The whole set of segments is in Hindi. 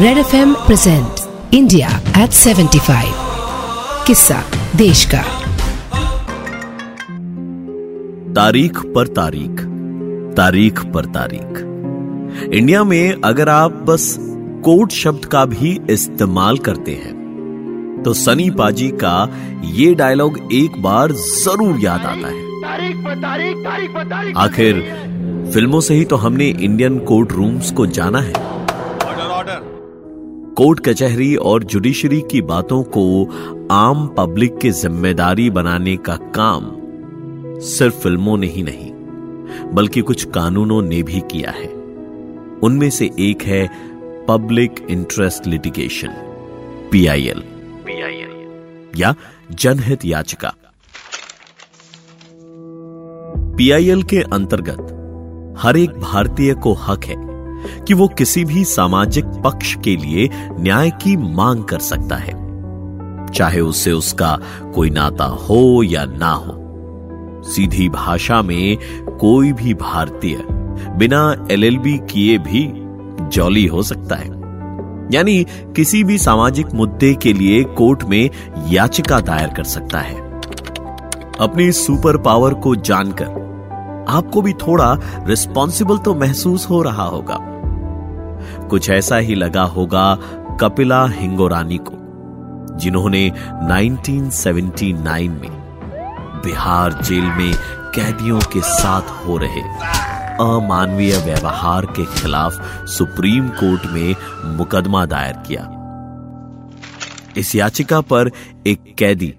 Red F M present India at 75 किस्सा देश का तारीख पर तारीख तारीख पर तारीख। इंडिया में अगर आप बस कोर्ट शब्द का भी इस्तेमाल करते हैं तो सनी पाजी का ये डायलॉग एक बार ज़रूर याद आता है। आखिर फ़िल्मों से ही तो हमने इंडियन कोर्ट रूम्स को जाना है। कोर्ट कचहरी और जुडिशरी की बातों को आम पब्लिक की ज़िम्मेदारी बनाने का काम सिर्फ़ फ़िल्मों ने ही नहीं, बल्कि कुछ कानूनों ने भी किया है। उनमें से एक है public interest litigation PIL PIL या जनहित याचिका। पीआईएल के अंतर्गत हर एक भारतीय को हक है। कि वो किसी भी सामाजिक पक्ष के लिए न्याय की मांग कर सकता है। चाहे उससे उसका कोई नाता हो या ना हो। सीधी भाषा में कोई भी भारतीय बिना एलएलबी किए भी जॉली हो सकता है। यानी किसी भी सामाजिक मुद्दे के लिए कोर्ट में याचिका दायर कर सकता है। अपनी सुपर पावर को जानकर आपको भी थोड़ा रिस्पॉन्सिबल तो महसूस हो रहा होगा। कुछ ऐसा ही लगा होगा कपिला हिंगोरानी को, जिन्होंने 1979 में बिहार जेल में कैदियों के साथ हो रहे अमानवीय व्यवहार के खिलाफ सुप्रीम कोर्ट में मुकदमा दायर किया। इस याचिका पर एक कैदी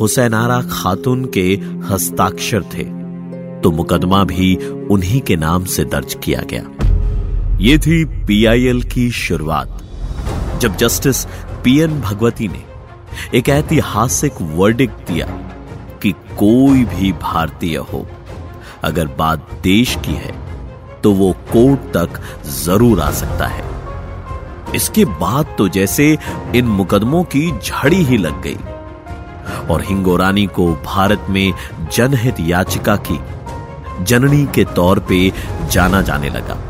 हुसैनारा खातून के हस्ताक्षर थे तो मुकदमा भी उन्हीं के नाम से दर्ज किया गया। ये थी पीआईएल की शुरुआत, जब जस्टिस पीएन भगवती ने एक ऐतिहासिक वर्डिक दिया कि कोई भी भारतीय हो, अगर बात देश की है तो वो कोर्ट तक ज़रूर आ सकता है। इसके बाद तो जैसे इन मुकदमों की झड़ी ही लग गई और हिंगोरानी को भारत में जनहित याचिका की जननी के तौर पे जाना जाने लगा।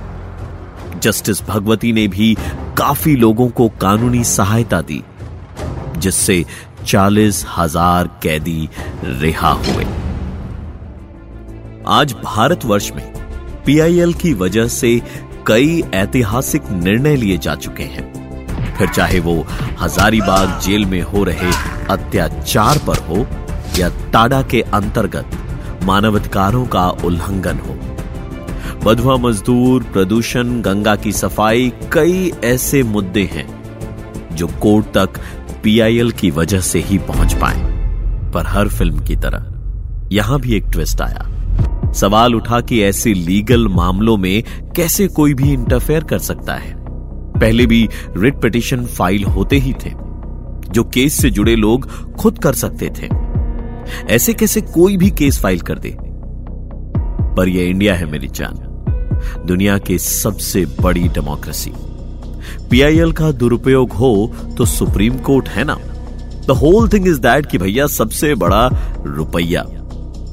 जस्टिस भगवती ने भी काफ़ी लोगों को कानूनी सहायता दी, जिससे चालीस हज़ार कैदी रिहा हुए। आज भारतवर्ष में पीआईएल की वजह से कई ऐतिहासिक निर्णय लिए जा चुके हैं। फिर चाहे वो हजारीबाग जेल में हो रहे अत्याचार पर हो या टाडा के अंतर्गत मानवाधिकारों का उल्लंघन हो बधवा मजदूर, प्रदूषण, गंगा की सफ़ाई, कई ऐसे मुद्दे हैं जो कोर्ट तक पीआईएल की वजह से ही पहुँच पाए। पर हर फ़िल्म की तरह, यहाँ भी एक ट्विस्ट आया। सवाल उठा कि ऐसे लीगल मामलों में कैसे कोई भी इंटरफेयर कर सकता है? पहले भी रिट पिटिशन फ़ाइल होते ही थे, जो केस से जुड़े लोग खुद कर सकते थे। ऐसे कैसे कोई भी केस फ़ाइल कर दे? पर यह इंडिया है मेरी जान। दुनिया की सबसे बड़ी डेमोक्रेसी। पीआईएल का दुरुपयोग हो तो सुप्रीम कोर्ट है ना? The whole thing is that कि भैया सबसे बड़ा रुपया।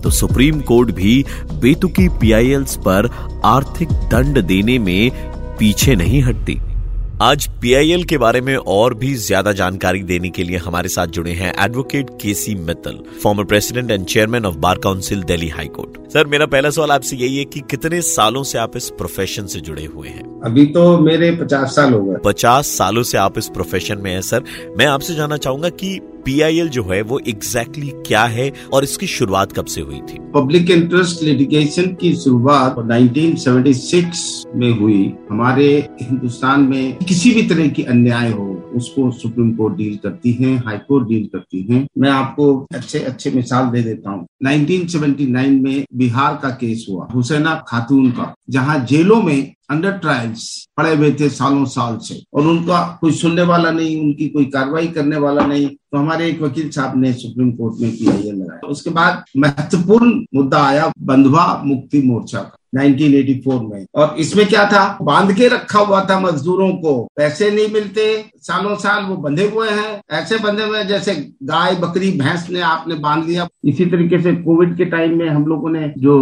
तो सुप्रीम कोर्ट भी बेतुकी पीआईएल पर आर्थिक दंड देने में पीछे नहीं हटती। आज पीआईएल के बारे में और भी ज़्यादा जानकारी देने के लिए हमारे साथ जुड़े हैं advocate KC Mittal former president and chairman of bar council Delhi high court sir मेरा पहला सवाल आपसे यही है कि कितने सालों से आप इस प्रोफेशन से जुड़े हुए हैं? अभी तो मेरे पचास साल हो गए। पचास सालों से आप इस प्रोफेशन में है सर मैं आपसे जानना चाहूँगा कि पीआईएल जो है, वो एग्जैक्टली exactly क्या है और इसकी शुरुआत कब से हुई थी? पब्लिक इंटरेस्ट लिटिगेशन की शुरुआत 1976 में हुई। हमारे हिंदुस्तान में किसी भी तरह की अन्याय हो, उसको सुप्रीम कोर्ट डील करती है, हाई कोर्ट डील करती है। मैं आपको अच्छे अच्छे मिसाल दे देता हूँ। 1979 में बिहार का केस हुआ, हुसैना खातून का, जहाँ जेलों में अंडर ट्रायल्स पड़े हुए थे सालों साल से। और उनका कोई सुनने वाला नहीं, उनकी कोई कार्रवाई करने वाला नहीं तो हमारे एक वकील साहब ने सुप्रीम कोर्ट में पीआईए लगाया। उसके बाद महत्वपूर्ण मुद्दा आया बंधवा मुक्ति मोर्चा का 1984 में। और इसमें क्या था? बाँध के रखा हुआ था मजदूरों को। पैसे नहीं मिलते, सालों साल वो बंधे हुए हैं। ऐसे बंधे हुए हैं जैसे गाय, बकरी, भैंस ने आपने बाँध लिया। इसी तरीके से कोविड के टाइम में हम लोगों ने जो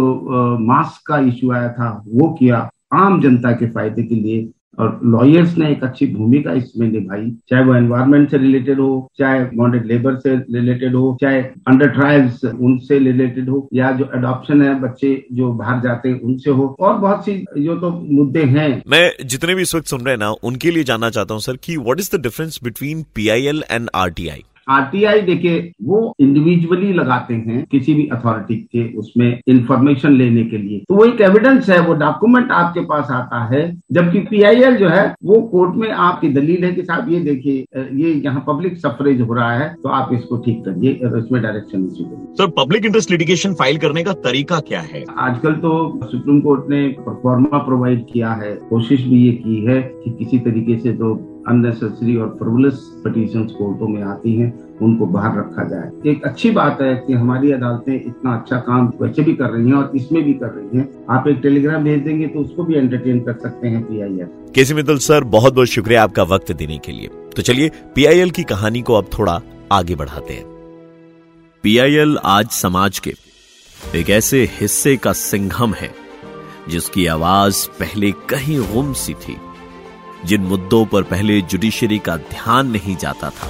मास्क का इश्यू आया था, वो किया। आम जनता के फ़ायदे के लिए और लॉयर्स ने एक अच्छी भूमिका इसमें निभाई। चाहे वो एनवायरमेंट से रिलेटेड हो, चाहे बॉन्डेड लेबर से रिलेटेड हो, चाहे अंडर ट्रायल्स उनसे रिलेटेड हो, या जो अडॉप्शन है बच्चे जो बाहर जाते हैं उनसे हो, और बहुत सी जो तो मुद्दे हैं। मैं जितने भी इस वक्त सुन रहे हैं ना, उनके लिए जानना चाहता हूँ, सर, की what is the difference between PIL and RTI RTI देखिए वो इंडिविजुअली लगाते हैं किसी भी अथॉरिटी के उसमें इंफॉर्मेशन लेने के लिए। तो वो एक एविडेंस है वो डॉक्यूमेंट आपके पास आता है। जबकि पीआईएल जो है वो कोर्ट में आपकी दलील है कि साहब ये देखिए ये यहाँ पब्लिक सफरेज हो रहा है तो आप इसको ठीक करिए इसमें direction sir public interest litigation file करने का तरीका क्या है? आजकल तो सुप्रीम कोर्ट ने परफॉर्मा प्रोवाइड किया है कोशिश भी ये की है कि किसी तरीके से जो अननेसेसरी और फ्रवलस पटिशन कोर्टों में आती हैं, उनको बाहर रखा जाए। एक अच्छी बात है कि हमारी अदालतें इतना अच्छा काम वैसे भी कर रही हैं और इसमें भी कर रही हैं। आप एक टेलीग्राम भेज देंगे तो उसको भी एंटरटेन कर सकते हैं पीआईएल केसी मित्तल सर बहुत बहुत शुक्रिया आपका वक्त देने के लिए। तो चलिए पीआईएल की कहानी को अब थोड़ा आगे बढ़ाते हैं। पीआईएल आज समाज के एक ऐसे हिस्से का सिंघम है, जिसकी आवाज़ पहले कहीं गुम सी थी। जिन मुद्दों पर पहले जुडिशरी का ध्यान नहीं जाता था।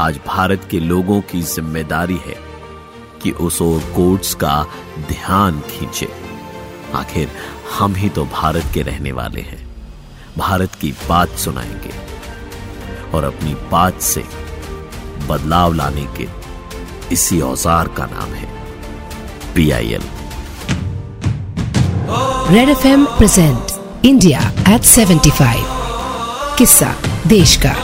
आज भारत के लोगों की ज़िम्मेदारी है कि उस ओर कोर्ट्स का ध्यान खींचे। आखिर हम ही तो भारत के रहने वाले हैं। भारत की बात सुनाएँगे और अपनी बात से बदलाव लाने के इसी औज़ार का नाम है PIL red F M present India at 75 किस्सा देश का